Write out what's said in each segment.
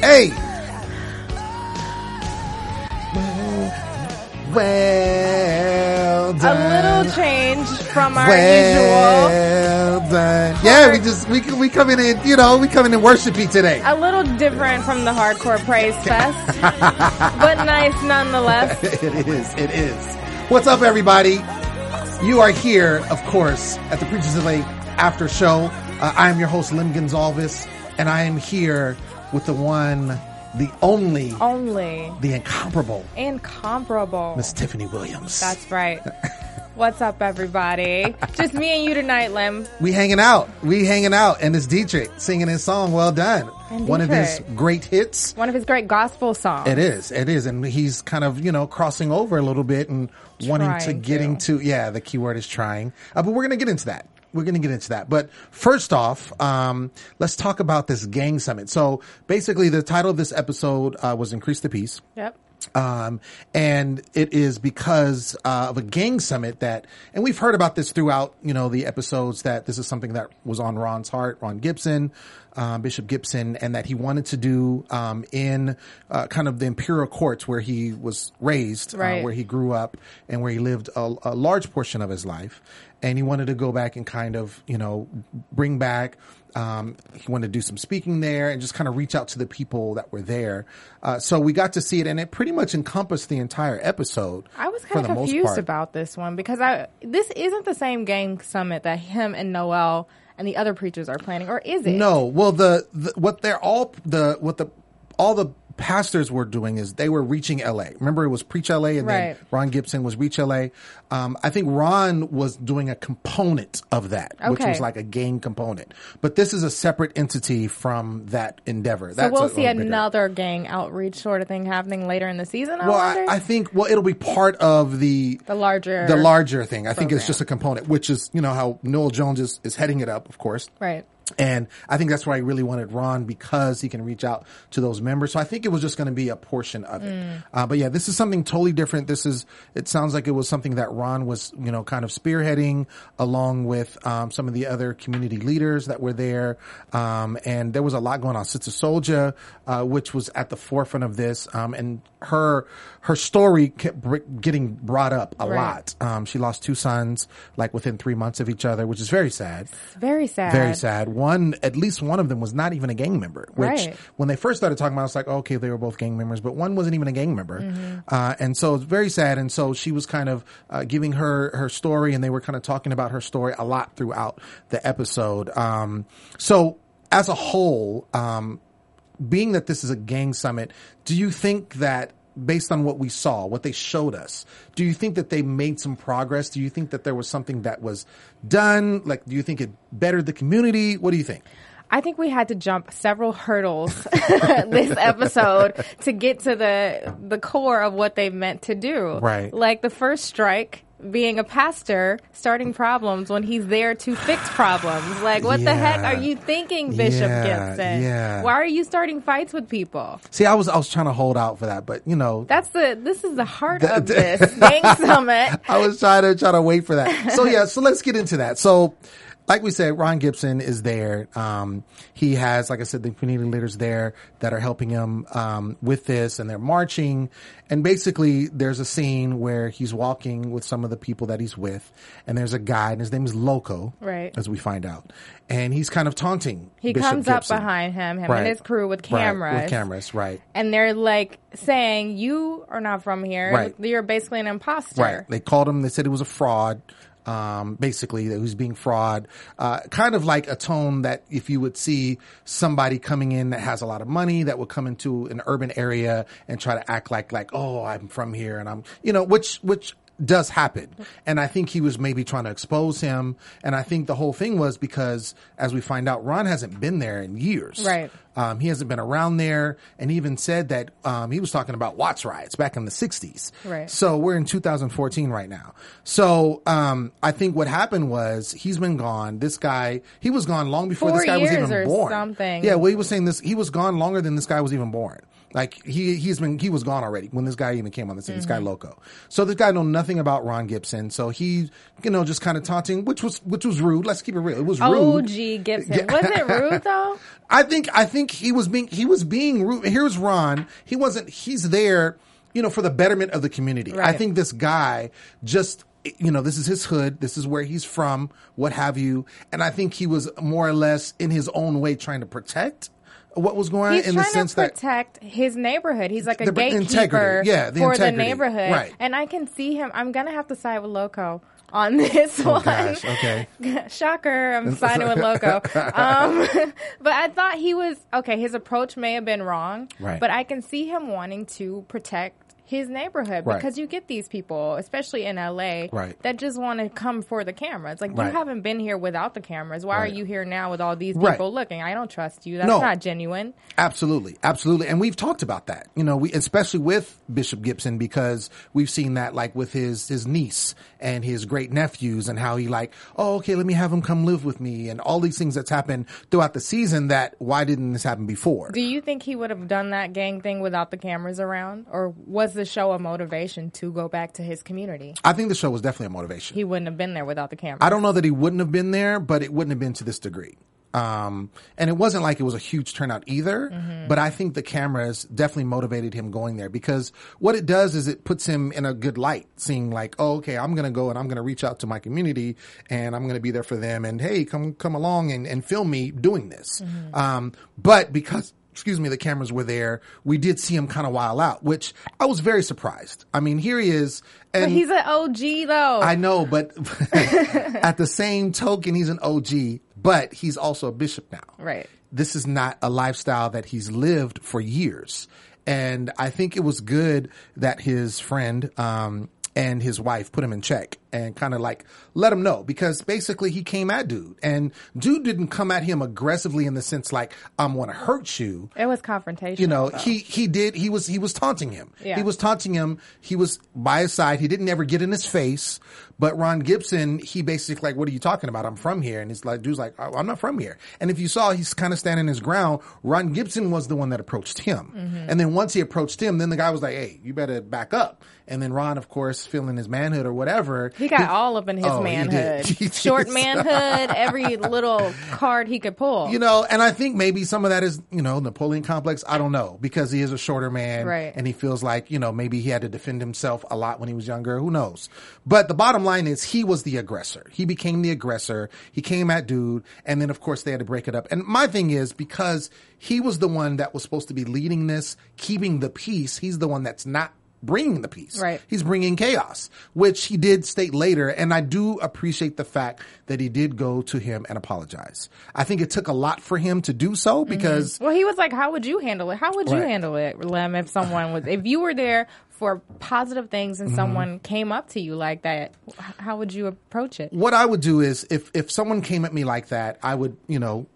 "Hey, well A done, little change from our usual. well done." Yeah, we just we we coming in, you know, we coming in worshipy today. A little different from the hardcore praise fest, but nice nonetheless. it is, it is. What's up, everybody? You are here, of course, at the Preachers of LA After Show. Uh, I am your host, Lim Gonzalez, and I am here with the one, the only, Only the incomparable incomparable. Miss Tiffany Williams. That's right. What's up, everybody? Just me and you tonight, Lim. we hanging out. We hanging out, and it's Deitrick singing his song. Well done. And One of his great hits. One of his great gospel songs. It is. It is. And he's kind of, you know, crossing over a little bit and wanting to Trying get to. into, yeah, the keyword is trying. Uh, but we're going to get into that. We're going to get into that. But first off, um, let's talk about this gang summit. So basically the title of this episode, uh, was Increase the Peace. Yep. Um, and it is because uh, of a gang summit that, and we've heard about this throughout, you know, the episodes that this is something that was on Ron's heart, Ron Gibson, um, Bishop Gibson, and that he wanted to do um, in uh, kind of the imperial courts where he was raised, Right. uh, where he grew up, and where he lived a, a large portion of his life. And he wanted to go back and kind of, you know, bring back um, he wanted to do some speaking there and just kind of reach out to the people that were there. Uh, so we got to see it, and it pretty much encompassed the entire episode. I was kind of confused about this one because I this isn't the same game summit that him and Noel and the other preachers are planning, or is it? No, well, the, the what they're all the what the all the pastors were doing is they were reaching LA. Remember, it was Preach LA, and Right. then Ron Gibson was Reach LA. Um, I think Ron was doing a component of that, which was like a gang component. But this is a separate entity from that endeavor. So That's we'll a see bigger. another gang outreach sort of thing happening later in the season. I Well. I, I think well, it'll be part of the the larger, the larger thing. I think it's just a component, which is you know how Noel Jones is, is heading it up, of course. right. And I think that's why I really wanted Ron because he can reach out to those members. So I think it was just going to be a portion of it. Mm. Uh, but yeah, this is something totally different. This is, it sounds like it was something that Ron was, you know, kind of spearheading along with, um, some of the other community leaders that were there. Um, and there was a lot going on. Sister Soldier, uh, which was at the forefront of this. Um, and her, her story kept br- getting brought up a Right. lot. Um, she lost two sons, like within three months of each other, which is very sad. Very sad. Very sad. One, at least one of them was not even a gang member. Which, Right. when they first started talking about, it, I was like, oh, okay, they were both gang members, but one wasn't even a gang member. Mm-hmm. Uh, and so it's very sad. And so she was kind of uh, giving her her story, and they were kind of talking about her story a lot throughout the episode. Um, so as a whole, um, being that this is a gang summit, do you think that based on what we saw, what they showed us, do you think that they made some progress? Do you think that there was something that was done? Like, do you think it bettered the community? What do you think? I think we had to jump several hurdles this episode to get to the the core of what they meant to do. Right. Like the first strike being a pastor starting problems when he's there to fix problems. Like what the heck are you thinking, Bishop Yeah, Gibson? yeah. Why are you starting fights with people? See, I was I was trying to hold out for that, but you know, That's the this is the heart of this gang summit. I was trying to try to wait for that. So yeah, so let's get into that. So like we said, Ron Gibson is there. Um, he has, like I said, the community leaders there that are helping him um, with this, and they're marching. And basically, there's a scene where he's walking with some of the people that he's with, and there's a guy, and his name is Loco, Right. As we find out, and he's kind of taunting. He Bishop comes up behind him, him Right. and his crew with Right, cameras. with cameras, right? And they're like saying, You are not from here. Right. You're basically an imposter. Right. They called him. They said he was a fraud. Um, basically, who's being fraud, uh, kind of like a tone that if you would see somebody coming in that has a lot of money that would come into an urban area and try to act like like oh I'm from here and I'm you know which which does happen. And I think he was maybe trying to expose him. And I think the whole thing was because, as we find out, Ron hasn't been there in years. Right. Um, he hasn't been around there. And he even said that um, he was talking about Watts riots back in the 60s. Right. So we're in 2014 right now. So um, I think what happened was he's been gone. This guy, he was gone long before Four this guy was even or born. something. Yeah, well, he was saying this, he was gone longer than this guy was even born. Like he he's been he was gone already when this guy even came on the scene. This Mm-hmm. guy Loco. So this guy know nothing about Ron Gibson. So he you know just kind of taunting, which was which was rude. Let's keep it real. It was rude. OG Gibson. Was it rude though? I think I think he was being he was being rude. Here's Ron. He wasn't. He's there, you know, for the betterment of the community. I think this guy just. You know, this is his hood. This is where he's from, what have you. And I think he was more or less in his own way trying to protect what was going on He's in the trying sense to that protect his neighborhood. He's like a gatekeeper. Yeah, the for integrity. the neighborhood. Right. And I can see him. I'm gonna have to side with Loco on this one. Oh, gosh, okay. Shocker, I'm siding with Loco. Um, but I thought he was okay. His approach may have been wrong, Right. but I can see him wanting to protect his neighborhood Right. because you get these people, especially in LA, Right. that just want to come for the cameras. Like Right. you haven't been here without the cameras. Why are you here now with all these people looking? I don't trust you. That's No. not genuine. Absolutely, absolutely, and we've talked about that. You know, we especially with Bishop Gibson because we've seen that like with his his niece and his great nephews and how he like, oh, okay, let me have him come live with me and all these things that's happened throughout the season. That why didn't this happen before? Do you think he would have done that gang thing without the cameras around? Or was the show a motivation to go back to his community? I think the show was definitely a motivation. He wouldn't have been there without the camera. I don't know that he wouldn't have been there, but it wouldn't have been to this degree. Um, and it wasn't like it was a huge turnout either, but I think the cameras definitely motivated him going there because what it does is it puts him in a good light, seeing like, oh, okay, I'm going to go and I'm going to reach out to my community and I'm going to be there for them and hey, come, come along and, and film me doing this. Um, but because, excuse me, the cameras were there, we did see him kind of while out, which I was very surprised. I mean, here he is. And But he's an OG though. I know, but at the same token, he's an OG, but he's also a bishop now. Right. This is not a lifestyle that he's lived for years. And I think it was good that his friend, um, and his wife put him in check and kind of like let him know because basically he came at dude and dude didn't come at him aggressively in the sense like I'm going to hurt you it was confrontational. you know though. he he did he was he was taunting him Yeah. he was taunting him he was by his side he didn't ever get in his face but ron gibson he basically like what are you talking about i'm from here and he's like dude's like "Oh, i'm not from here and if you saw he's kind of standing his ground ron gibson was the one that approached him Mm-hmm. and then once he approached him then the guy was like hey you better back up and then ron of course feeling his manhood or whatever He got all up in his Oh, he did. manhood. He did. Short manhood, every little card he could pull. you know, and I think maybe some of that is, you know, Napoleon complex. I don't know because he is a shorter man, Right. And he feels like, you know, maybe he had to defend himself a lot when he was younger. Who knows? But the bottom line is he was the aggressor. He became the aggressor. He came at dude, and then of course they had to break it up. And my thing is because he was the one that was supposed to be leading this, keeping the peace. He's the one that's not bringing the peace. Right. He's bringing chaos, which he did state later. And I do appreciate the fact that he did go to him and apologize. I think it took a lot for him to do so mm-hmm. because Well, he was like, "How would you handle it? How would you Right. handle it, Lem? If someone was, if you were there for positive things Mm-hmm. and someone came up to you like that, how would you approach it? what I would do is if, if someone came at me like that, I would, you know,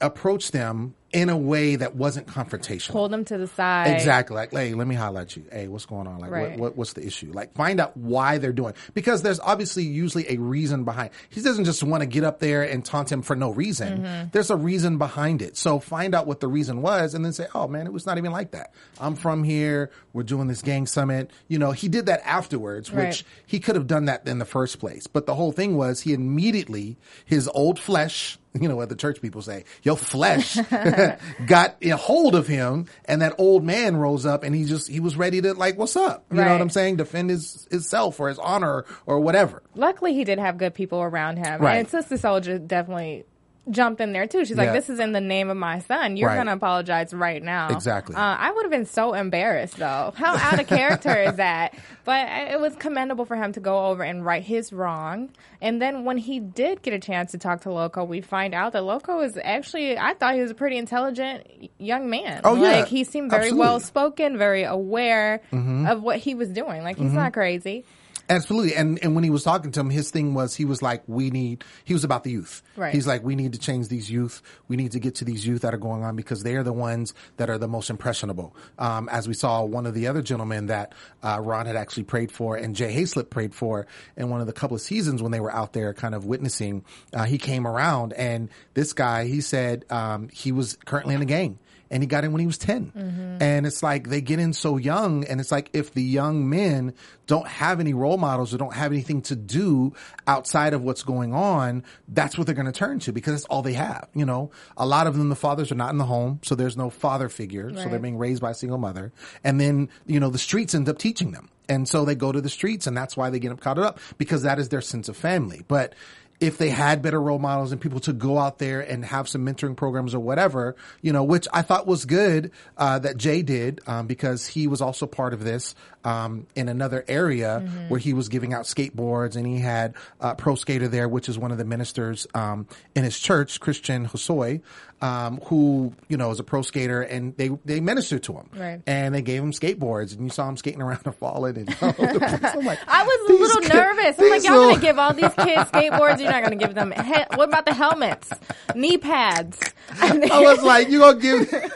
approach them in a way that wasn't confrontational. Pull them to the side. Exactly. Like, hey, let me holler at you. Hey, what's going on? Like, Right. what, what, what's the issue? Like, find out why they're doing. Because there's obviously usually a reason behind. He doesn't just want to get up there and taunt him for no reason. Mm-hmm. There's a reason behind it. So find out what the reason was, and then say, oh man, it was not even like that. I'm from here. We're doing this gang summit. You know, he did that afterwards, which he could have done that in the first place. But the whole thing was he immediately his old flesh. You know what the church people say? Your flesh got a hold of him, and that old man rose up, and he just he was ready to like, what's up? You know what I'm saying? Defend his himself or his honor or whatever. Luckily, he did have good people around him, Right. and Sister Soldier definitely jumped in there too. She's Yeah. like, "This is in the name of my son. You're Right. gonna apologize right now." Exactly. Uh, I would have been so embarrassed though. How out of character is that? But it was commendable for him to go over and right his wrong. And then when he did get a chance to talk to Loco, we find out that Loco is actually. I thought he was a pretty intelligent young man. Oh, yeah. like he seemed very Mm-hmm. well spoken, very aware of what he was doing. Like he's not crazy. Absolutely. And and when he was talking to him, his thing was he was like, we need he was about the youth. Right. He's like, we need to change these youth. We need to get to these youth that are going on because they are the ones that are the most impressionable. Um, as we saw one of the other gentlemen that uh, Ron had actually prayed for and Jay Haizlip prayed for in one of the couple of seasons when they were out there kind of witnessing, uh, he came around and this guy, he said um, he was currently in a gang and he got in when he was 10. Mm-hmm. And it's like they get in so young and it's like if the young men don't have any role models or don't have anything to do outside of what's going on, that's what they're going to turn to because that's all they have. You know, a lot of them, the fathers are not in the home. So there's no father figure. So they're being raised by a single mother. And then, you know, the streets end up teaching them. And so they go to the streets and that's why they get up caught up because that is their sense of family. But if they had better role models and people to go out there and have some mentoring programs or whatever, you know, which I thought was good uh, that Jay did um, because he was also part of this um, in another area where he was giving out skateboards and he had uh, Pro Skater there, which is one of the ministers um, in his church, Christian Hosoi, um, who you know is a pro skater, and they they ministered to him, Right. and they gave him skateboards, and you saw him skating around and falling, and. I'm like, I was a little kid- nervous. I'm like, y'all little- gonna give all these kids skateboards? You're not gonna give them. He- what about the helmets, knee pads? I was like, you gonna give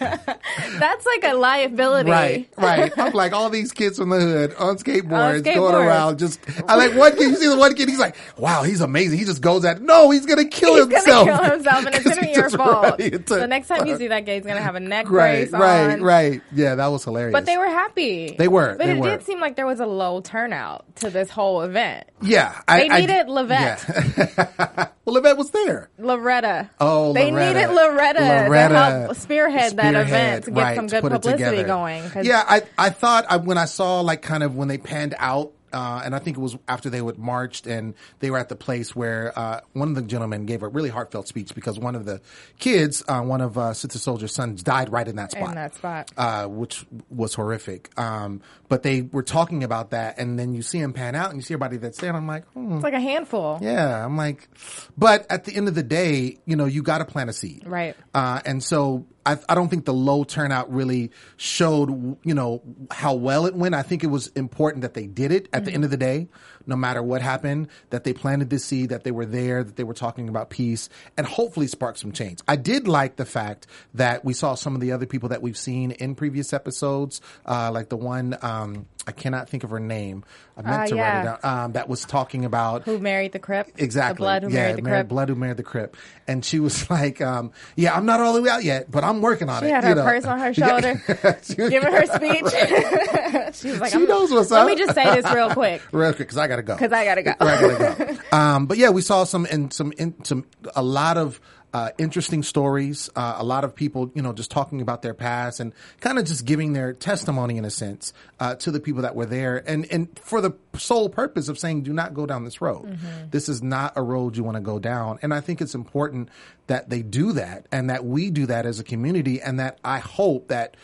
That's like a liability. right, right. I'm like all these kids from the hood on skateboards, On going around. Just I like one kid. You see the one kid? He's like, wow, he's amazing. He just goes at. No, he's gonna kill He's himself. gonna kill himself, and it's gonna be your fault. The next time you uh, see that guy, he's gonna have a neck right, brace right, on. right. Yeah, that was hilarious. But they were happy. They were, But they it were. did seem like there was a low turnout to this whole event. yeah, I, They I- needed Levette. Yeah. well, Levette was there. Loretta. Oh, they Loretta. needed Loretta, Loretta. to help spearhead, that event to get right, some good publicity going. Yeah, I I thought I, when I saw like kind of when they panned out. Uh, and I think it was after they would marched and they were at the place where uh, one of the gentlemen gave a really heartfelt speech because one of the kids, uh, one of uh, Sister Soldier's sons, died right in that spot. In that spot. uh, which was horrific. Um, but they were talking about that, and then you see him pan out, and you see everybody that's there, and I'm like, hmm, It's like a handful. yeah, I'm like, but at the end of the day, you know, you got to plant a seed, Right. Uh, and so I, I don't think the low turnout really showed, you know, how well it went. I think it was important that they did it at the end of the day, no matter what happened, that they planted this seed, that they were there, that they were talking about peace, and hopefully spark some change. I did like the fact that we saw some of the other people that we've seen in previous episodes, uh, like the one, um, I cannot think of her name. I meant Uh, to write it down. Um, that was talking about Who married the Crip? Exactly. The blood who yeah, married the married- Crip. Blood who married the Crip. And she was like, um, yeah, I'm not all the way out yet, but I'm working on She it. She had her know. purse on her shoulder, giving her speech. she was like, She knows what's Let up. me just say this real quick. Real quick, cause I gotta go. Cause I gotta go. I gotta go. Um, but yeah, we saw some and some in, some a lot of uh, interesting stories. Uh, a lot of people, you know, just talking about their past and kind of just giving their testimony in a sense uh, to the people that were there, and and for the sole purpose of saying, do not go down this road. Mm-hmm. This is not a road you want to go down. And I think it's important that they do that and that we do that as a community, and that I hope that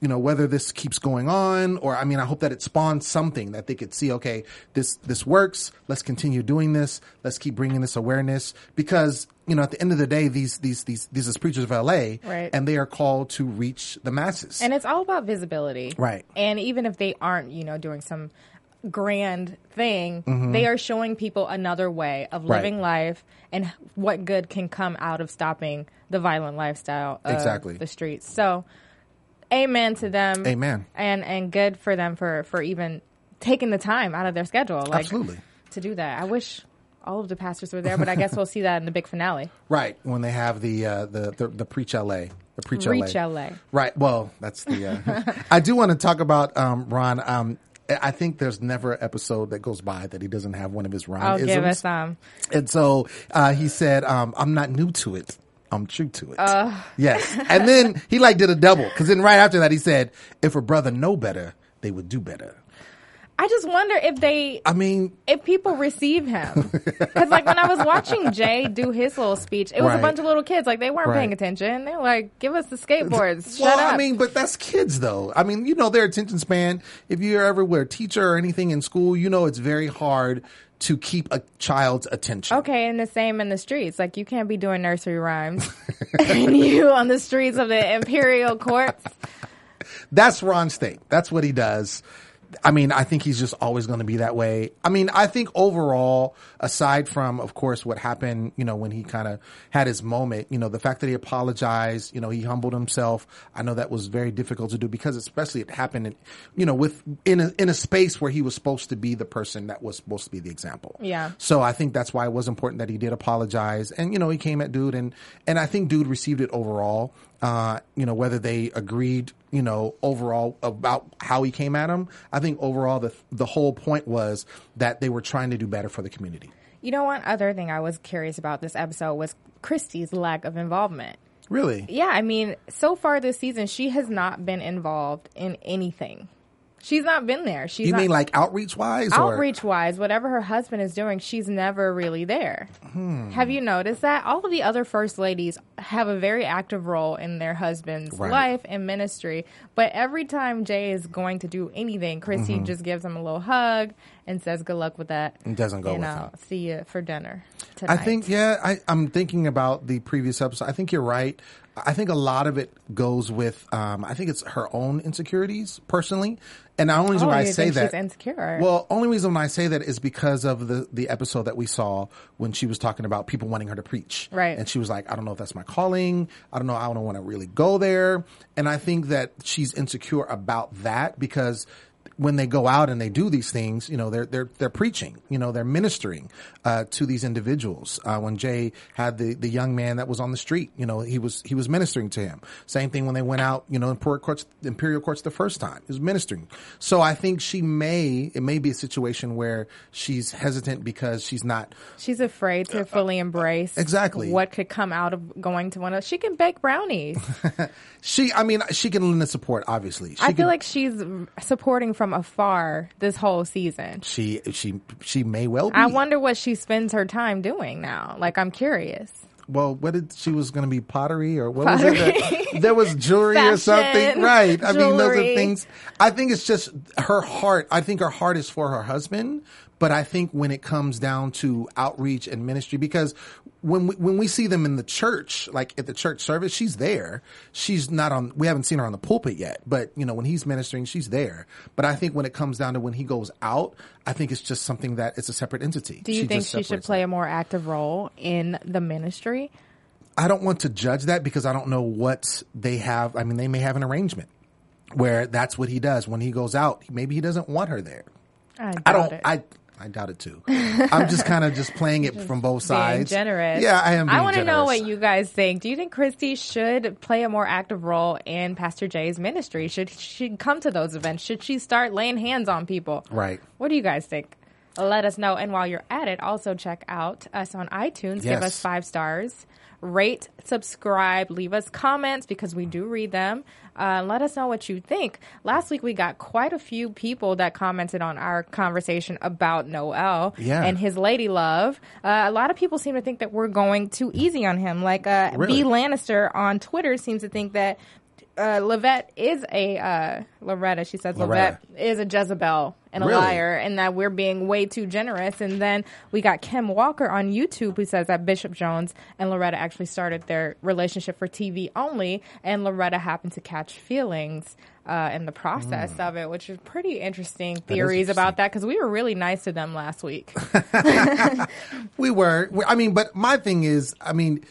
you know whether this keeps going on or i mean i hope that it spawns something that they could see okay this this works let's continue doing this let's keep bringing this awareness because you know at the end of the day these these these these is preachers of la Right. and they are called to reach the masses And it's all about visibility. Right. And even if they aren't, you know, doing some grand thing, Mm-hmm. they are showing people another way of Right. living life and what good can come out of stopping the violent lifestyle of Exactly. the streets. So, amen to them. Amen. And and good for them for for even taking the time out of their schedule like Absolutely. to do that. I wish all of the pastors were there, but I guess we'll see that in the big finale. right when they have the uh the the, the preach la the preach Reach la LA. Right. Well, that's the. Uh, I do want to talk about um, Ron. Um, I think there's never an episode that goes by that he doesn't have one of his Ron I'll give us some. And so uh, he said, um, "I'm not new to it. I'm true to it." Uh. yes. And then he like did a double because then right after that he said, "If a brother know better, they would do better." I just wonder if they I mean, if people receive him. Because, like, when I was watching Jay do his little speech, it was Right. a bunch of little kids. Like, they weren't Right. paying attention. They were like, give us the skateboards. Shut well. I mean, but that's kids though. I mean, you know, their attention span. If you're ever a teacher or anything in school, you know it's very hard to keep a child's attention. Okay, and the same in the streets. Like, you can't be doing nursery rhymes. and you on the streets of the imperial courts. That's Ron State. That's what he does. I mean, I think he's just always going to be that way. I mean, I think overall, aside from, of course, what happened, you know, when he kind of had his moment, you know, the fact that he apologized, you know, he humbled himself. I know that was very difficult to do because especially it happened, in, you know, with, in a, in a space where he was supposed to be the person that was supposed to be the example. Yeah. So I think that's why it was important that he did apologize. And, you know, he came at dude and, and I think dude received it overall. Uh, you know, whether they agreed, you know, overall about how he came at him. I think overall the, the whole point was that they were trying to do better for the community. You know, one other thing I was curious about this episode was Christy's lack of involvement. Really? Yeah, I mean, so far this season, she has not been involved in anything. She's not been there. She's You not, mean like outreach wise? or outreach wise, whatever her husband is doing, she's never really there. Hmm. Have you noticed that? All of the other first ladies have a very active role in their husband's Right. life and ministry. But every time Jay is going to do anything, Chrissy just gives him a little hug and says, Good luck with that. It doesn't go and with I'll him. see you for dinner Tonight. I think, yeah, I, I'm thinking about the previous episode. I think you're right. I think a lot of it goes with, um, I think it's her own insecurities personally. And the only reason Oh, why I say think that, she's insecure. well, only reason why I say that is because of the the episode that we saw when she was talking about people wanting her to preach, Right. And she was like, I don't know if that's my calling. I don't know. I don't want to really go there. And I think that she's insecure about that because when they go out and they do these things, you know, they're they're they're preaching, you know, they're ministering uh, to these individuals. Uh, when Jay had the the young man that was on the street, you know, he was he was ministering to him. Same thing when they went out, you know, in Imperial courts, Imperial courts the first time, he was ministering. So I think she may it may be a situation where she's hesitant because she's not She's afraid to fully embrace Exactly. what could come out of going to one of. She can bake brownies. she. I mean, she can lend the support. Obviously, she I feel can- like she's supporting from afar this whole season. she she she may well be. I wonder what she spends her time doing now. Like, I'm curious. Well, what did she was going to be pottery or what was it? That, there was jewelry or something, right? I mean, those are things. I think it's just her heart. I think her heart is for her husband, but I think when it comes down to outreach and ministry, because when we, when we see them in the church, like at the church service, she's there. She's not on. We haven't seen her on the pulpit yet, but you know when he's ministering, she's there. But I think when it comes down to when he goes out, I think it's just something that it's a separate entity. Do you think she should play them. a more active role in the ministry? I don't want to judge that because I don't know what they have. I mean, they may have an arrangement where that's what he does when he goes out. Maybe he doesn't want her there. I, I don't. It. I I doubt it too. I'm just kind of just playing it from both being sides. generous. Yeah, I am. I want to know what you guys think. Do you think Christy should play a more active role in Pastor Jay's ministry? Should she come to those events? Should she start laying hands on people? Right. What do you guys think? Let us know. And while you're at it, also check out us on iTunes. Give us five stars. Rate, subscribe, leave us comments because we do read them. Uh, let us know what you think. Last week we got quite a few people that commented on our conversation about Noel Yeah. and his lady love. Uh, a lot of people seem to think that we're going too easy on him. Like uh, Really? B Lannister on Twitter seems to think that uh, Levette is a uh, Loretta. She says Loretta. Levette is a Jezebel and a Really? liar, and that we're being way too generous. And then we got Kim Walker on YouTube who says that Bishop Jones and Loretta actually started their relationship for TV only, and Loretta happened to catch feelings. Uh, in the process of it, which is pretty interesting theories about interesting. that because we were really nice to them last week. We were. I mean, but my thing is, I mean,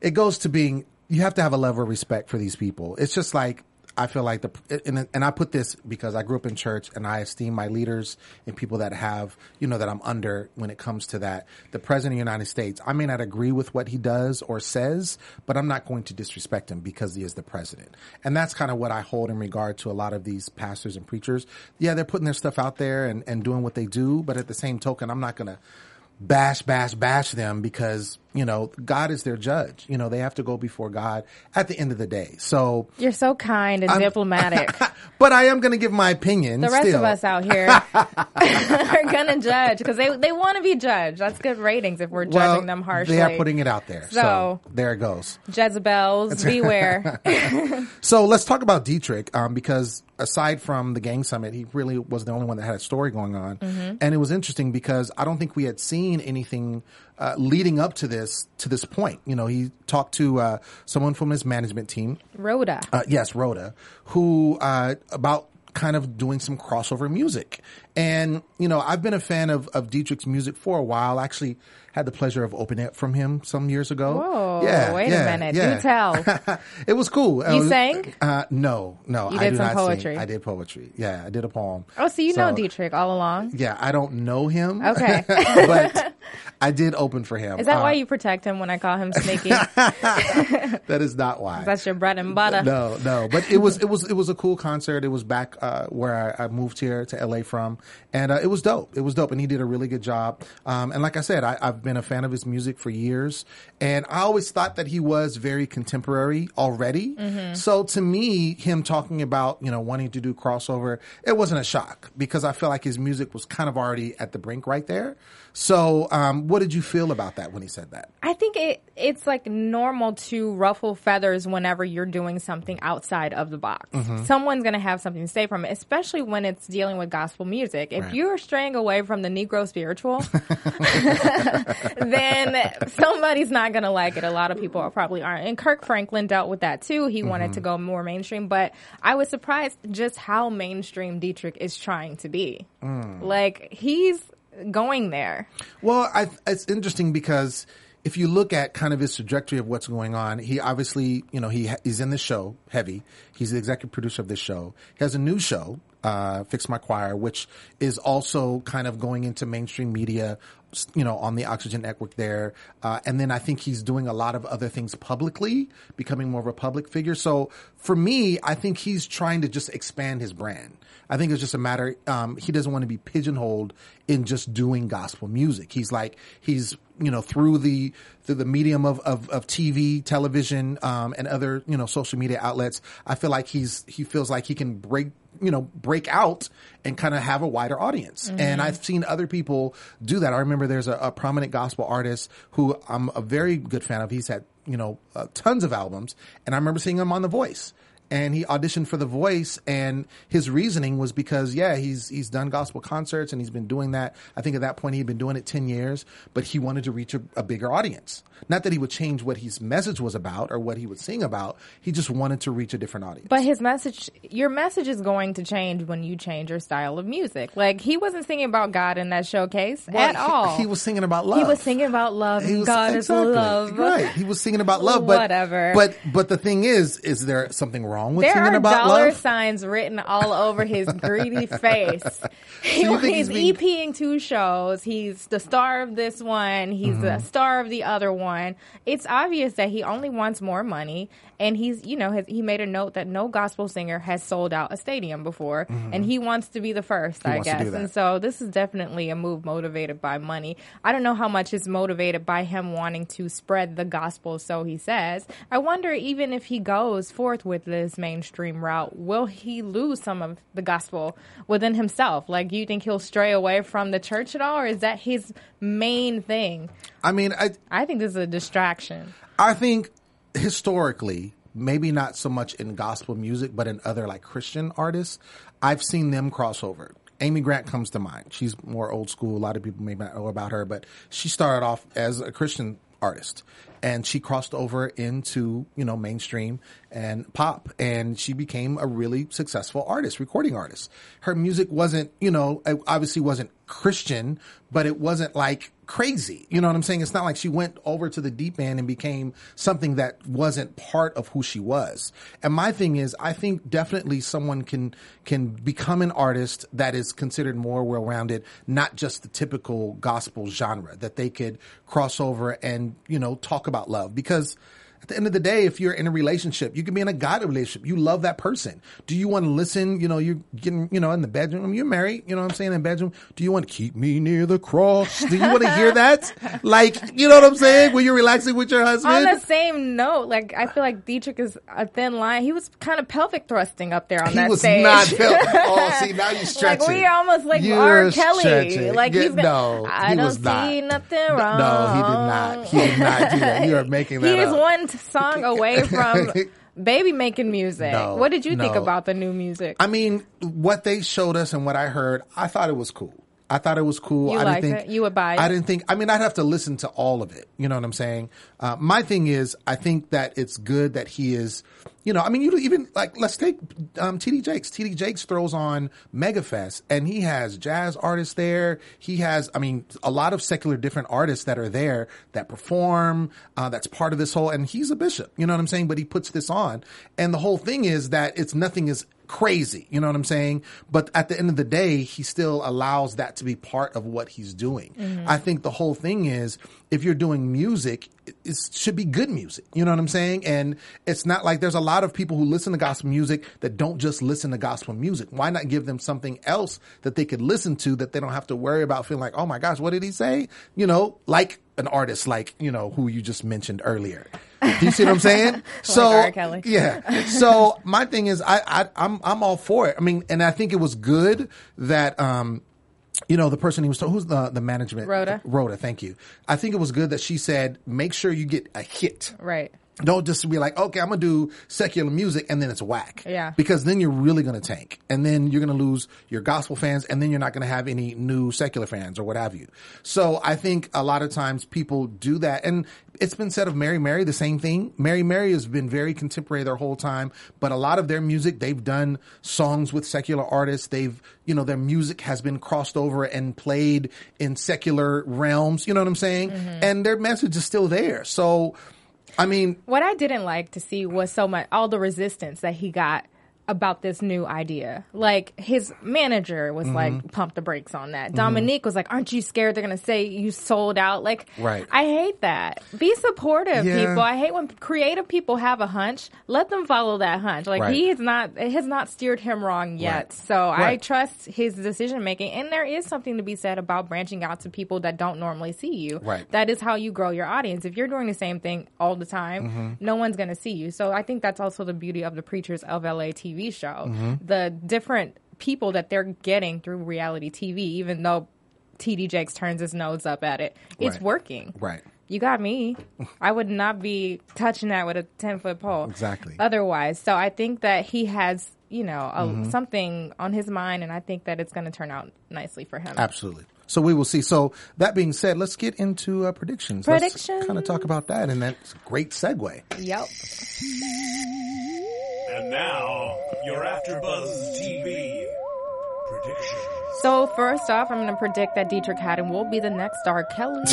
it goes to being you have to have a level of respect for these people. It's just like I feel like the and, and I put this because I grew up in church and I esteem my leaders and people that have you know that I'm under when it comes to that. The president of the United States, I may not agree with what he does or says, but I'm not going to disrespect him because he is the president. And that's kind of what I hold in regard to a lot of these pastors and preachers. Yeah, they're putting their stuff out there and, and doing what they do, but at the same token, I'm not going to bash, bash, bash them because, you know, God is their judge. You know, they have to go before God at the end of the day. So, You're so kind and diplomatic. but I am going to give my opinion. The rest still. of us out here are gonna judge because they they want to be judged. That's good ratings if we're judging them harshly. They are putting it out there. So, So- there it goes. Jezebels, beware. So let's talk about Deitrick, um, because aside from the gang summit, he really was the only one that had a story going on. Mm-hmm. And it was interesting because I don't think we had seen anything uh, leading up to this to this point. You know, he talked to uh, someone from his management team, Rhoda. uh, yes, Rhoda, who uh, about kind of doing some crossover music. And you know, I've been a fan of of Deitrick's music for a while. Actually had the pleasure of opening it from him some years ago. Whoa, yeah, wait a yeah, minute. Do tell. it was cool. You Uh, sang? Uh, no, no. You I did some poetry. Sing. I did poetry. Yeah, I did a poem. Oh, so you know Deitrick all along. Yeah, I don't know him. Okay. but I did open for him. Is that Uh, why you protect him when I call him sneaky? That is not why. That's your bread and butter. No, no, but it was it was it was a cool concert. It was back uh, where I, I moved here to LA from, and uh, it was dope. It was dope, and he did a really good job. Um, and like I said, I I, I've been a fan of his music for years, and I always thought that he was very contemporary already. Mm-hmm. So to me, him talking about you know wanting to do crossover, it wasn't a shock because I feel like his music was kind of already at the brink right there. So, um, what did you feel about that when he said that? I think it it's like normal to ruffle feathers whenever you're doing something outside of the box. Mm-hmm. Someone's going to have something to say from it, especially when it's dealing with gospel music. If Right. you're straying away from the Negro spiritual, then somebody's not going to like it. A lot of people probably aren't. And Kirk Franklin dealt with that too. He wanted Mm-hmm. to go more mainstream, but I was surprised just how mainstream Deitrick is trying to be. Mm. Like he's going there. Well, I, it's interesting because if you look at kind of his trajectory of what's going on, he obviously, you know, he he's in the show heavy. He's the executive producer of this show. He has a new show, uh, Fix My Choir, which is also kind of going into mainstream media, you know, on the Oxygen Network there. Uh, and then I think he's doing a lot of other things publicly, becoming more of a public figure. So for me, I think he's trying to just expand his brand. I think it's just a matter. Um, he doesn't want to be pigeonholed in just doing gospel music. He's like he's you know through the through the medium of of, of TV, television, um, and other you know social media outlets. I feel like he's he feels like he can break you know break out and kind of have a wider audience. And I've seen other people do that. I remember there's a, a prominent gospel artist who I'm a very good fan of. He's had you know uh, tons of albums, and I remember seeing him on The Voice and he auditioned for The Voice, and his reasoning was because yeah, he's he's done gospel concerts and he's been doing that. I think at that point he had been doing it ten years, but he wanted to reach a, a bigger audience. Not that he would change what his message was about or what he would sing about. He just wanted to reach a different audience. But his message, your message is going to change when you change your style of music. Like he wasn't singing about God in that showcase Well, at he- all. He, was singing about love. He was singing about love. Was- God exactly. is love. Right. He was singing about love, but Whatever. But but the thing is, is there something wrong with There singing are about dollar love? signs written all over his greedy face. He- he's he's being- EPing two shows. He's the star of this one. He's the Mm-hmm. star of the other one. It's obvious that he only wants more money. And he's, you know, has, he made a note that no gospel singer has sold out a stadium before, and he wants to be the first, I Mm-hmm. to do guess. And so this is definitely a move motivated by money. I don't know how much is motivated by him wanting to spread the gospel, so he says. I wonder even if he goes forth with this mainstream route, will he lose some of the gospel within himself? Like, you think he'll stray away from the church at all, or is that his main thing? I mean, I I think this is a distraction. I think historically, maybe not so much in gospel music, but in other like Christian artists, I've seen them cross over. Amy Grant comes to mind. She's more old school. A lot of people may not know about her, but she started off as a Christian artist and she crossed over into, you know, mainstream and pop and she became a really successful artist, recording artist. Her music wasn't, you know, obviously wasn't Christian, but it wasn't like crazy. You know what I'm saying? It's not like she went over to the deep end and became something that wasn't part of who she was. And my thing is, I think definitely someone can, can become an artist that is considered more well-rounded, not just the typical gospel genre, that they could cross over and, you know, talk about love because At the end of the day, if you're in a relationship, you can be in a God relationship. You love that person. Do you want to listen? You know, you're getting, you know, in the bedroom. You're married. You know what I'm saying? In the bedroom. Do you want to keep me near the cross? Do you want to hear that? Like, you know what I'm saying? When you're relaxing with your husband. On the same note, like I feel like Deitrick is a thin line. He was kind of pelvic thrusting up there on he that was stage. not. Felt, oh, see, now you're stretching. like we are almost like You're R. Kelly. stretching. Like Yeah, he's no, I he don't was not. see nothing wrong. No, he did not. He did not do that. You are making that He is up. one song away from baby making music. No, what did you think about the new music? I mean, what they showed us and what I heard, I thought it was cool. I thought it was cool. You I didn't think it? You would buy it? I didn't think. I mean, I'd have to listen to all of it. You know what I'm saying? Uh, my thing is, I think that it's good that he is. You know, I mean, you even like let's take um, TD Jakes. TD Jakes throws on MegaFest, and he has jazz artists there. He has, I mean, a lot of secular different artists that are there that perform. Uh, that's part of this whole. And he's a bishop. You know what I'm saying? But he puts this on, and the whole thing is that it's nothing is crazy. You know what I'm saying? But at the end of the day, he still allows that to be part of what he's doing. Mm-hmm. I think the whole thing is if you're doing music, it, should be good music. You know what I'm saying? And it's not like there's a lot of people who listen to gospel music that don't just listen to gospel music. Why not give them something else that they could listen to that they don't have to worry about feeling like, oh my gosh, what did he say? You know, like an artist like, you know, who you just mentioned earlier. Do you see what I'm saying? so Kelly. yeah. So my thing is, I, I I'm I'm all for it. I mean, and I think it was good that um, you know, the person he was told, who's the the management? Rhoda. Rhoda. Thank you. I think it was good that she said, make sure you get a hit. right. Don't just be like, okay, I'm gonna do secular music and then it's whack. Yeah. Because then you're really gonna tank. And then you're gonna lose your gospel fans and then you're not gonna have any new secular fans or what have you. So I think a lot of times people do that. And it's been said of Mary Mary, the same thing. Mary Mary has been very contemporary their whole time, but a lot of their music, they've done songs with secular artists. They've, you know, their music has been crossed over and played in secular realms. You know what I'm saying? Mm-hmm. And their message is still there. So, I mean, What I didn't like to see was so much all the resistance that he got about this new idea. Like his manager was Mm-hmm. like, pump the brakes on that. Dominique was like, aren't you scared they're gonna say you sold out? Like, Right. I hate that. Be supportive, Yeah. people. I hate when creative people have a hunch. Let them follow that hunch. Like Right. he has not, it has not steered him wrong yet. Right. So I trust his decision making. And there is something to be said about branching out to people that don't normally see you. Right. That is how you grow your audience. If you're doing the same thing all the time, Mm-hmm. no one's going to see you. So I think that's also the beauty of the Preachers of LA TV show. Mm-hmm. The different people that they're getting through reality TV, even though TD Jakes turns his nose up at it, it's Right. working. right. You got me. I would not be touching that with a 10 foot pole. Exactly. Otherwise. So I think that he has, you know, a, Mm-hmm. something on his mind, and I think that it's going to turn out nicely for him. Absolutely. So we will see. So that being said, let's get into uh, predictions. Predictions. kind of talk about that, and that's a great segue. Yep. And now, your AfterBuzz TV predictions. So first off, I'm going to predict that Deitrick Haddon will be the next R. Kelly,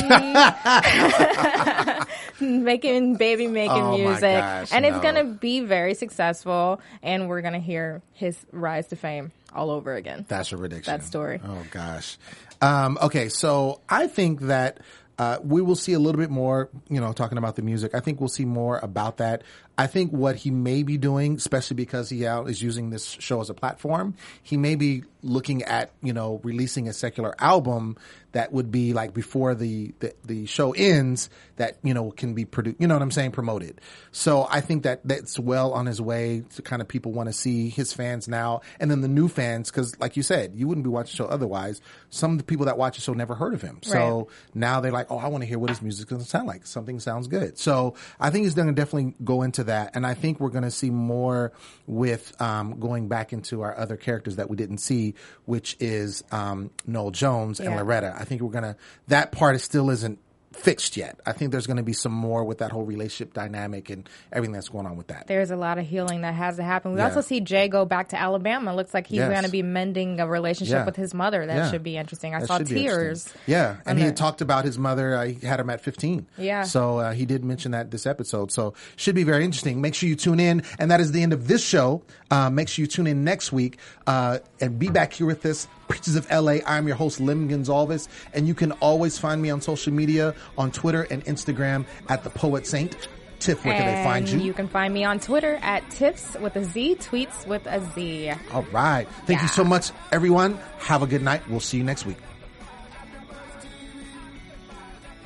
making baby making Oh my music, gosh, and it's going to be very successful, and we're going to hear his rise to fame all over again. That's a prediction. That story. Oh gosh. Um, okay, so I think that uh, we will see a little bit more. You know, talking about the music, I think we'll see more about that. I think what he may be doing, especially because he out is using this show as a platform, he may be looking at you know releasing a secular album that would be like before the the, the show ends that you know can be produced. You know what I'm saying? Promoted. So I think that that's well on his way to kind of people want to see his fans now, and then the new fans because like you said, you wouldn't be watching the show otherwise. Some of the people that watch the show never heard of him, so Right. now they're like, oh, I want to hear what his music's going to sound like. Something sounds good. So I think he's going to definitely go into that, and I think we're going to see more with um, going back into our other characters that we didn't see, which is um, Noel Jones and Loretta. I think we're gonna that part is still isn't fixed yet. I think there's going to be some more with that whole relationship dynamic and everything that's going on with that. There's a lot of healing that has to happen. We Yeah. also see Jay go back to Alabama. Looks like he's Yes. going to be mending a relationship Yeah. with his mother. That Yeah. should be interesting. I That saw tears. Yeah, and he the- had talked about his mother. Uh, he had him at 15. Yeah. So uh, he did mention that this episode. So should be very interesting. Make sure you tune in. And that is the end of this show. Uh, make sure you tune in next week uh, and be back here with us. Preachers of LA. I'm your host, Lim Gonzalez. And you can always find me on social media on Twitter and Instagram at the Poet Saint. Tiff, where can they find you? You can find me on Twitter at Tips with a Z, tweets with a Z. All right. Thank you so much, everyone. Have a good night. We'll see you next week.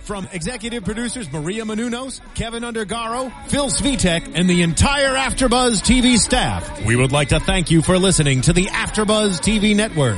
From executive producers Maria Menounos, Kevin Undergaro, Phil Svitek, and the entire AfterBuzz TV staff, we would like to thank you for listening to the AfterBuzz TV network.